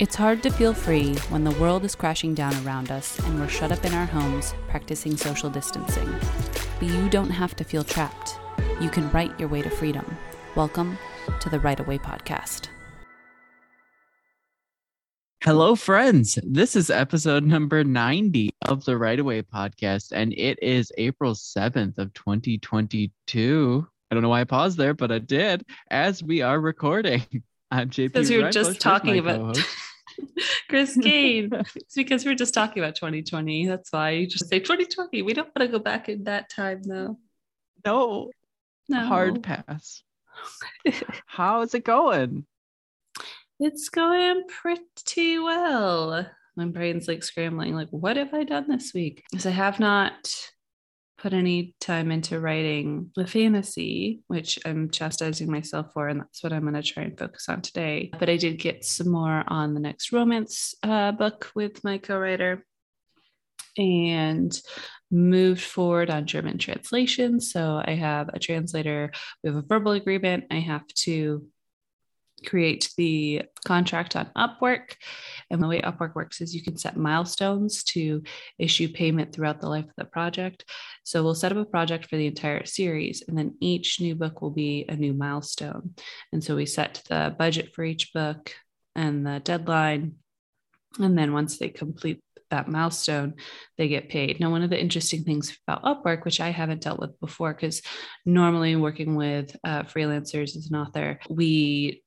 It's hard to feel free when the world is crashing down around us and we're shut up in our homes practicing social distancing. But you don't have to feel trapped. You can write your way to freedom. Welcome to the Write Away Podcast. Hello, friends. This is episode number 90 of the Write Away podcast, and it is April 7th of 2022. I don't know why I paused there, but I did as we are recording. I'm JP. Because we were just talking about Chris Kane. it's because we are just talking about 2020. That's why you just say 2020. We don't want to go back in that time though. No. No. Hard pass. How is it going? It's going pretty well. My brain's like scrambling, like, what have I done this week? Because I have not put any time into writing the fantasy, which I'm chastising myself for, and that's what I'm going to try and focus on today. But I did get some more on the next romance uh, book with my co writer and moved forward on German translation. So I have a translator, we have a verbal agreement. I have to create the contract on Upwork. And the way Upwork works is you can set milestones to issue payment throughout the life of the project. So we'll set up a project for the entire series, and then each new book will be a new milestone. And so we set the budget for each book and the deadline. And then once they complete that milestone, they get paid. Now, one of the interesting things about Upwork, which I haven't dealt with before, because normally working with uh, freelancers as an author, we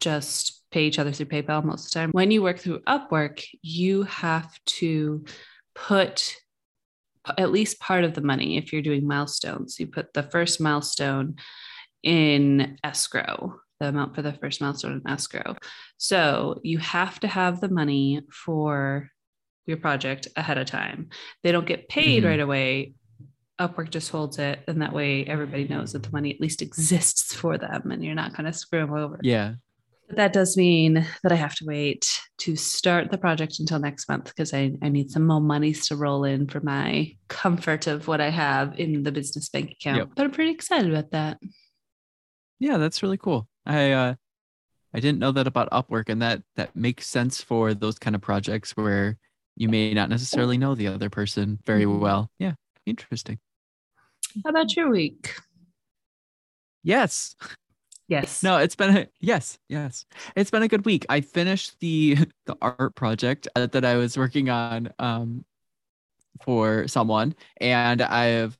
just pay each other through PayPal most of the time. When you work through Upwork, you have to put at least part of the money if you're doing milestones. You put the first milestone in escrow, the amount for the first milestone in escrow. So you have to have the money for your project ahead of time. They don't get paid mm-hmm. right away. Upwork just holds it, and that way everybody knows that the money at least exists for them, and you're not going to screw them over. Yeah, but that does mean that I have to wait to start the project until next month because I, I need some more monies to roll in for my comfort of what I have in the business bank account. Yep. But I'm pretty excited about that. Yeah, that's really cool. I uh I didn't know that about Upwork and that that makes sense for those kind of projects where you may not necessarily know the other person very mm-hmm. well. Yeah, interesting. How about your week? Yes. Yes. No, it's been a yes, yes. It's been a good week. I finished the the art project uh, that I was working on um for someone and I have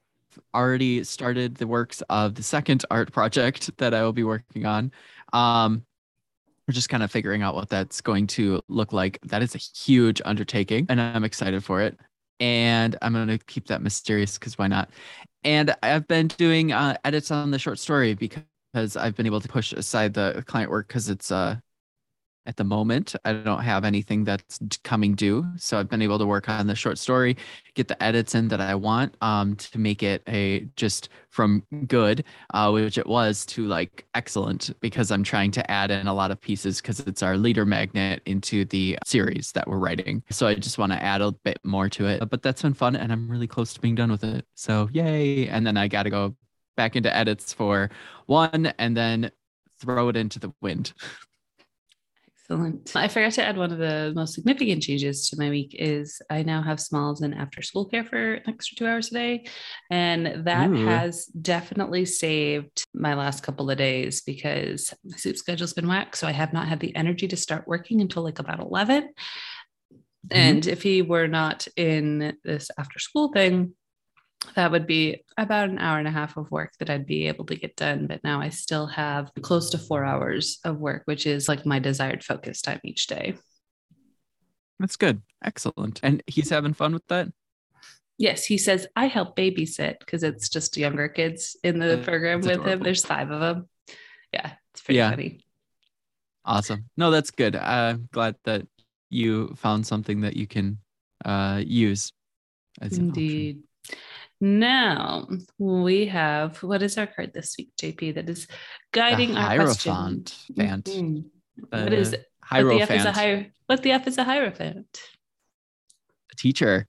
already started the works of the second art project that I will be working on. Um we're just kind of figuring out what that's going to look like. That is a huge undertaking and I'm excited for it. And I'm going to keep that mysterious because why not? And I've been doing uh, edits on the short story because because I've been able to push aside the client work because it's uh at the moment I don't have anything that's coming due. So I've been able to work on the short story, get the edits in that I want um to make it a just from good, uh, which it was to like excellent because I'm trying to add in a lot of pieces because it's our leader magnet into the series that we're writing. So I just want to add a bit more to it. But that's been fun and I'm really close to being done with it. So yay. And then I gotta go back into edits for one and then throw it into the wind. Excellent. I forgot to add one of the most significant changes to my week is I now have smalls and after school care for an extra two hours a day. And that Ooh. has definitely saved my last couple of days because my sleep schedule's been whack. So I have not had the energy to start working until like about 11. Mm-hmm. And if he were not in this after school thing, that would be about an hour and a half of work that I'd be able to get done. But now I still have close to four hours of work, which is like my desired focus time each day. That's good. Excellent. And he's having fun with that? Yes, he says I help babysit because it's just younger kids in the program with adorable. him. There's five of them. Yeah, it's pretty yeah. funny. Awesome. No, that's good. I'm glad that you found something that you can uh, use. as Indeed. Now we have what is our card this week, JP? That is guiding the our Hierophant. Fant. Mm-hmm. Uh, what is Hierophant. What the F is a hier- What the F is a Hierophant? A teacher.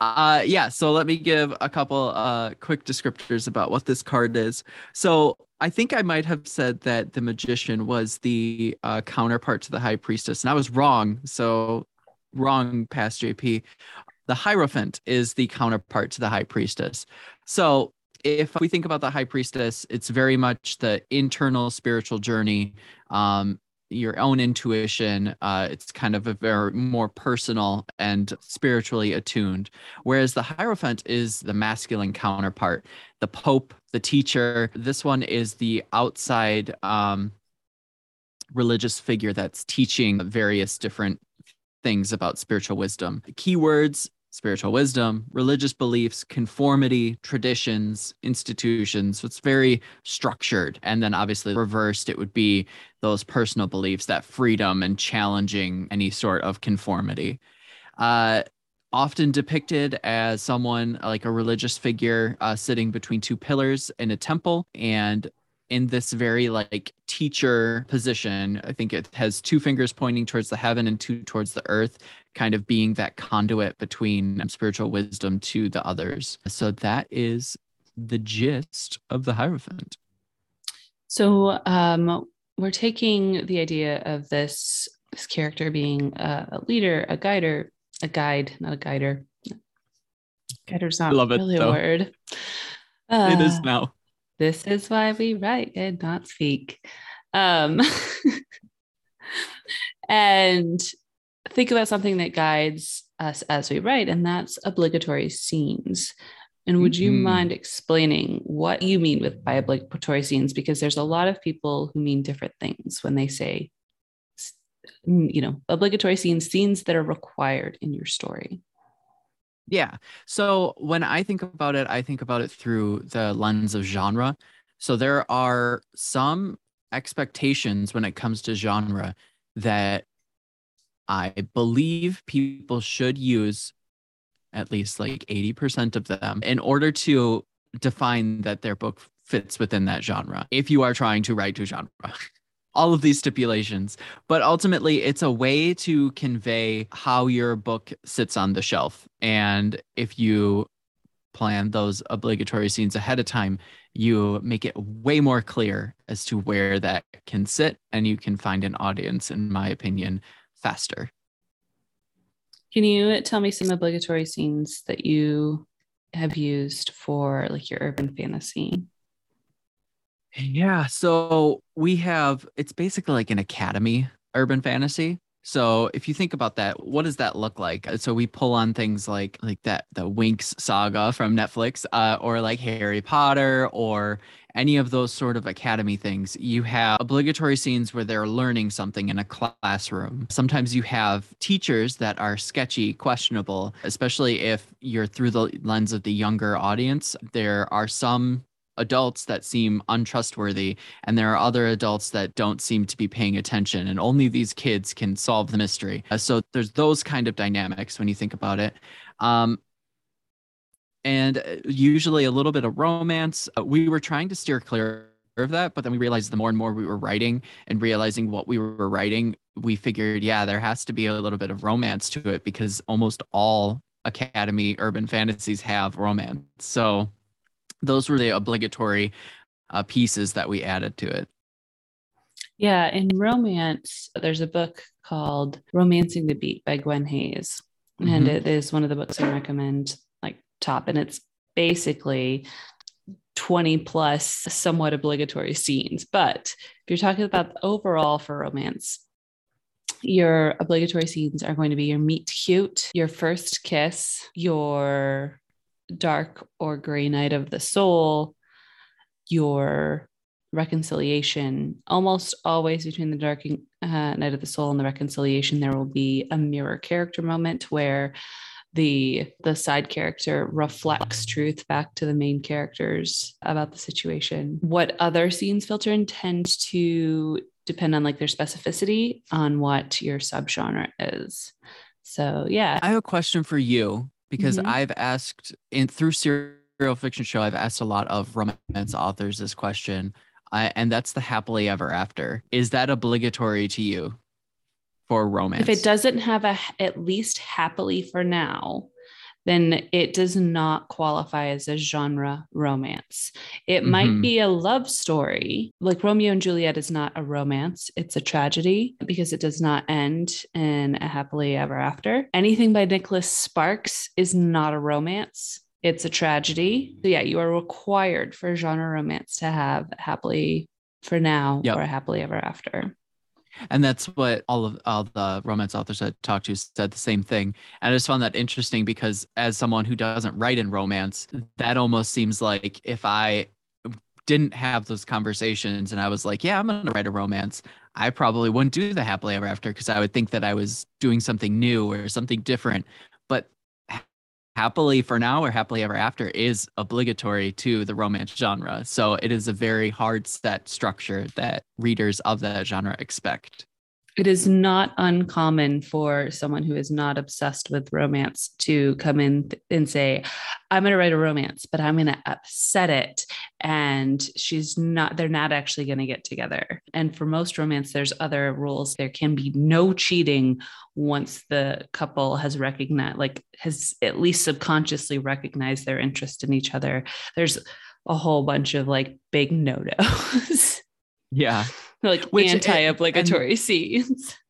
Uh, yeah, so let me give a couple uh, quick descriptors about what this card is. So I think I might have said that the magician was the uh, counterpart to the high priestess, and I was wrong. So wrong, past JP. The Hierophant is the counterpart to the high priestess. So if we think about the high priestess, it's very much the internal spiritual journey. Um, your own intuition. Uh, it's kind of a very more personal and spiritually attuned. Whereas the Hierophant is the masculine counterpart, the Pope, the teacher. This one is the outside um, religious figure that's teaching various different things about spiritual wisdom. Keywords spiritual wisdom, religious beliefs, conformity, traditions, institutions. So it's very structured. And then obviously reversed, it would be those personal beliefs, that freedom and challenging any sort of conformity. Uh, often depicted as someone like a religious figure uh, sitting between two pillars in a temple and in this very like teacher position. I think it has two fingers pointing towards the heaven and two towards the earth, kind of being that conduit between spiritual wisdom to the others. So that is the gist of the Hierophant. So um, we're taking the idea of this this character being a, a leader, a guider, a guide, not a guider. Guider's not Love it, really though. a word. Uh, it is uh, now. This is why we write and not speak. Um, and think about something that guides us as we write, and that's obligatory scenes. And would you mm-hmm. mind explaining what you mean with by obligatory scenes? Because there's a lot of people who mean different things when they say, you know, obligatory scenes, scenes that are required in your story. Yeah. So when I think about it, I think about it through the lens of genre. So there are some expectations when it comes to genre that I believe people should use at least like 80% of them in order to define that their book fits within that genre if you are trying to write to genre. all of these stipulations, but ultimately it's a way to convey how your book sits on the shelf. And if you plan those obligatory scenes ahead of time, you make it way more clear as to where that can sit and you can find an audience, in my opinion, faster. Can you tell me some obligatory scenes that you have used for like your urban fantasy? Yeah. So we have, it's basically like an academy urban fantasy. So if you think about that, what does that look like? So we pull on things like like that the Winx saga from Netflix, uh, or like Harry Potter, or any of those sort of academy things. You have obligatory scenes where they're learning something in a classroom. Sometimes you have teachers that are sketchy, questionable, especially if you're through the lens of the younger audience. There are some adults that seem untrustworthy and there are other adults that don't seem to be paying attention and only these kids can solve the mystery. Uh, so there's those kind of dynamics when you think about it. Um, and uh, usually a little bit of romance. Uh, we were trying to steer clear of that but then we realized the more and more we were writing and realizing what we were writing we figured yeah there has to be a little bit of romance to it because almost all academy urban fantasies have romance. So those were the obligatory uh, pieces that we added to it. Yeah, in romance, there's a book called Romancing the Beat by Gwen Hayes. Mm-hmm. And it is one of the books I recommend, like top. And it's basically 20 plus somewhat obligatory scenes. But if you're talking about overall for romance, your obligatory scenes are going to be your meet cute, your first kiss, your dark or gray night of the soul, your reconciliation. Almost always between the dark uh, night of the soul and the reconciliation, there will be a mirror character moment where the the side character reflects truth back to the main characters about the situation. What other scenes filter in tend to depend on like their specificity on what your subgenre is. So yeah. I have a question for you because mm-hmm. I've asked in through serial fiction show, I've asked a lot of romance authors this question, uh, and that's the happily ever after. Is that obligatory to you for romance? If it doesn't have a at least happily for now, then it does not qualify as a genre romance. It mm-hmm. might be a love story, like Romeo and Juliet is not a romance, it's a tragedy because it does not end in a happily ever after. Anything by Nicholas Sparks is not a romance. It's a tragedy. So yeah, you are required for genre romance to have happily for now yep. or happily ever after and that's what all of all the romance authors I talked to said the same thing. And I just found that interesting because as someone who doesn't write in romance, that almost seems like if I didn't have those conversations and I was like, yeah, I'm going to write a romance, I probably wouldn't do the happily ever after because I would think that I was doing something new or something different happily for now or happily ever after is obligatory to the romance genre. So it is a very hard set structure that readers of that genre expect. It is not uncommon for someone who is not obsessed with romance to come in and say, I'm going to write a romance, but I'm going to upset it. And she's not, they're not actually going to get together. And for most romance, there's other rules. There can be no cheating once the couple has recognized, like, has at least subconsciously recognized their interest in each other. There's a whole bunch of like big no nos. Yeah like Which, anti-obligatory and, scenes.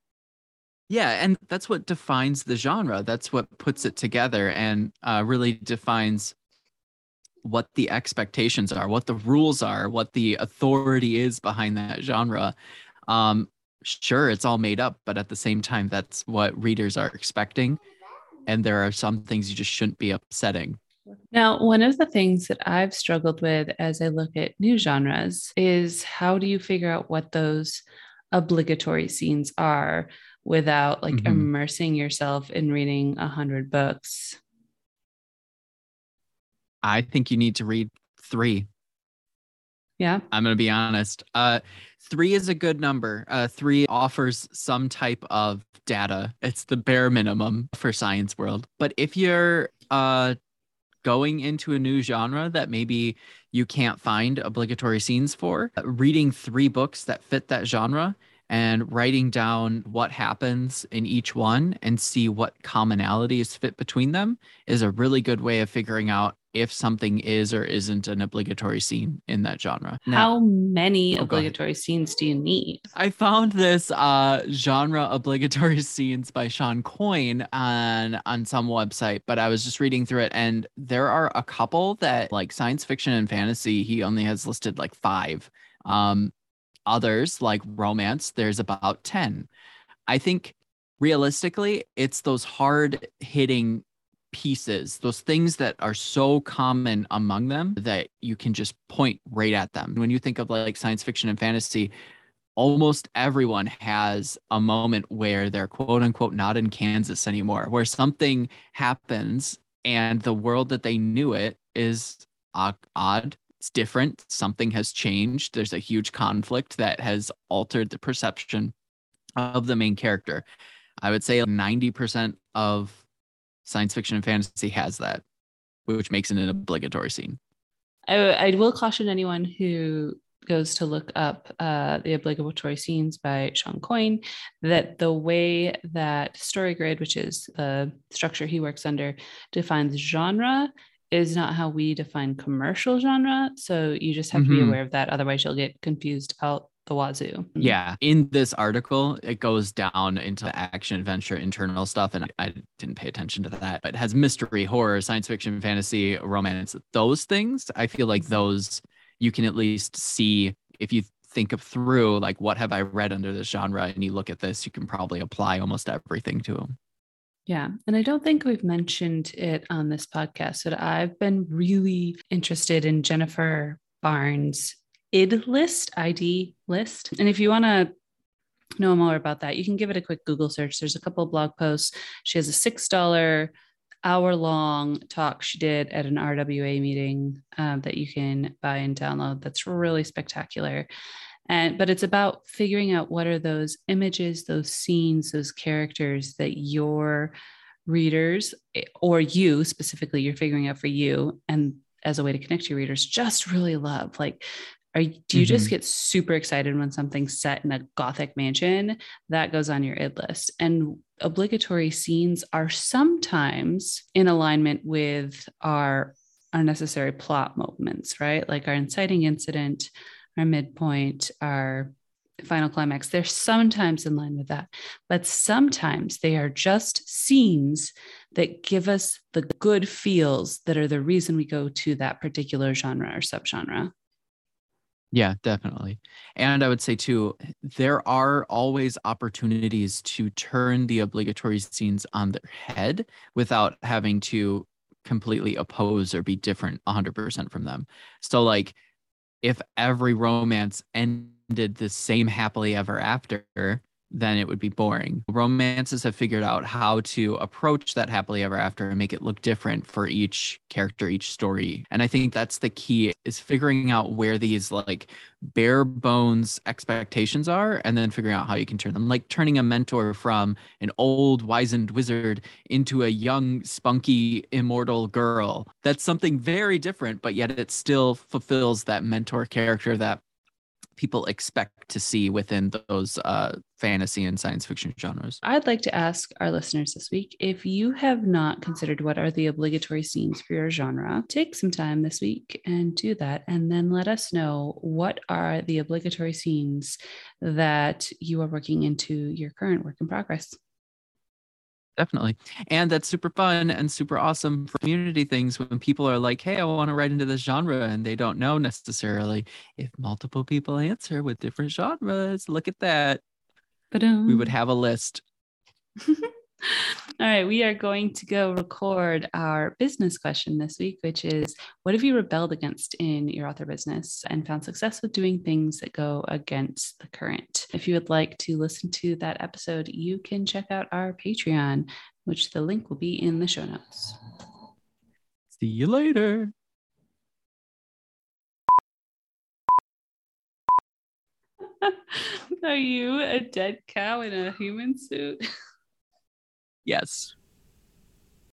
Yeah, and that's what defines the genre. That's what puts it together and uh, really defines what the expectations are, what the rules are, what the authority is behind that genre. Um, sure, it's all made up, but at the same time, that's what readers are expecting. And there are some things you just shouldn't be upsetting. Now, one of the things that I've struggled with as I look at new genres is how do you figure out what those obligatory scenes are without like mm-hmm. immersing yourself in reading a hundred books? I think you need to read three. Yeah. I'm going to be honest. Uh, three is a good number. Uh, three offers some type of data. It's the bare minimum for science world. But if you're uh, going into a new genre that maybe you can't find obligatory scenes for, reading three books that fit that genre and writing down what happens in each one and see what commonalities fit between them is a really good way of figuring out if something is or isn't an obligatory scene in that genre. Now, How many oh, obligatory scenes do you need? I found this uh, genre obligatory scenes by Shawn Coyne on on some website, but I was just reading through it and there are a couple that like science fiction and fantasy he only has listed like 5. Um others like romance there's about 10. I think realistically it's those hard hitting pieces, those things that are so common among them that you can just point right at them. When you think of like science fiction and fantasy, almost everyone has a moment where they're quote unquote not in Kansas anymore, where something happens and the world that they knew it is uh, odd. It's different. Something has changed. There's a huge conflict that has altered the perception of the main character. I would say 90% of science fiction and fantasy has that, which makes it an obligatory scene. I, I will caution anyone who goes to look up uh, the obligatory scenes by Shawn Coyne that the way that StoryGrid, which is the structure he works under, defines genre is not how we define commercial genre. So you just have mm-hmm. to be mm-hmm. aware of that. Otherwise, you'll get confused out the wazoo. Yeah. In this article, it goes down into action, adventure, internal stuff. And I didn't pay attention to that, but it has mystery, horror, science fiction, fantasy, romance. Those things, I feel like those you can at least see if you think of through like what have I read under this genre and you look at this, you can probably apply almost everything to them. Yeah. And I don't think we've mentioned it on this podcast, but I've been really interested in Jennifer Barnes' id list, ID list. And if you want to know more about that, you can give it a quick Google search. There's a couple blog posts. She has a $6 hour long talk she did at an RWA meeting um, that you can buy and download. That's really spectacular. And but it's about figuring out what are those images, those scenes, those characters that your readers or you specifically you're figuring out for you and as a way to connect to your readers just really love like are do you mm-hmm. just get super excited when something's set in a gothic mansion that goes on your id list and obligatory scenes are sometimes in alignment with our unnecessary plot moments, right? Like our inciting incident, our midpoint, our final climax. They're sometimes in line with that, but sometimes they are just scenes that give us the good feels that are the reason we go to that particular genre or subgenre. Yeah, definitely. And I would say too, there are always opportunities to turn the obligatory scenes on their head without having to completely oppose or be different 100% from them. So, like, if every romance ended the same happily ever after, then it would be boring. Romances have figured out how to approach that happily ever after and make it look different for each character, each story. And I think that's the key is figuring out where these like bare bones expectations are and then figuring out how you can turn them. Like turning a mentor from an old wizened wizard into a young, spunky, immortal girl. That's something very different, but yet it still fulfills that mentor character that people expect to see within those uh, fantasy and science fiction genres. I'd like to ask our listeners this week if you have not considered what are the obligatory scenes for your genre, take some time this week and do that. And then let us know what are the obligatory scenes that you are working into your current work in progress definitely. And that's super fun and super awesome for community things when people are like hey i want to write into this genre and they don't know necessarily if multiple people answer with different genres. Look at that. We would have a list All right, we are going to go record our business question this week, which is What have you rebelled against in your author business and found success with doing things that go against the current? If you would like to listen to that episode, you can check out our Patreon, which the link will be in the show notes. See you later. Are you a dead cow in a human suit? Yes.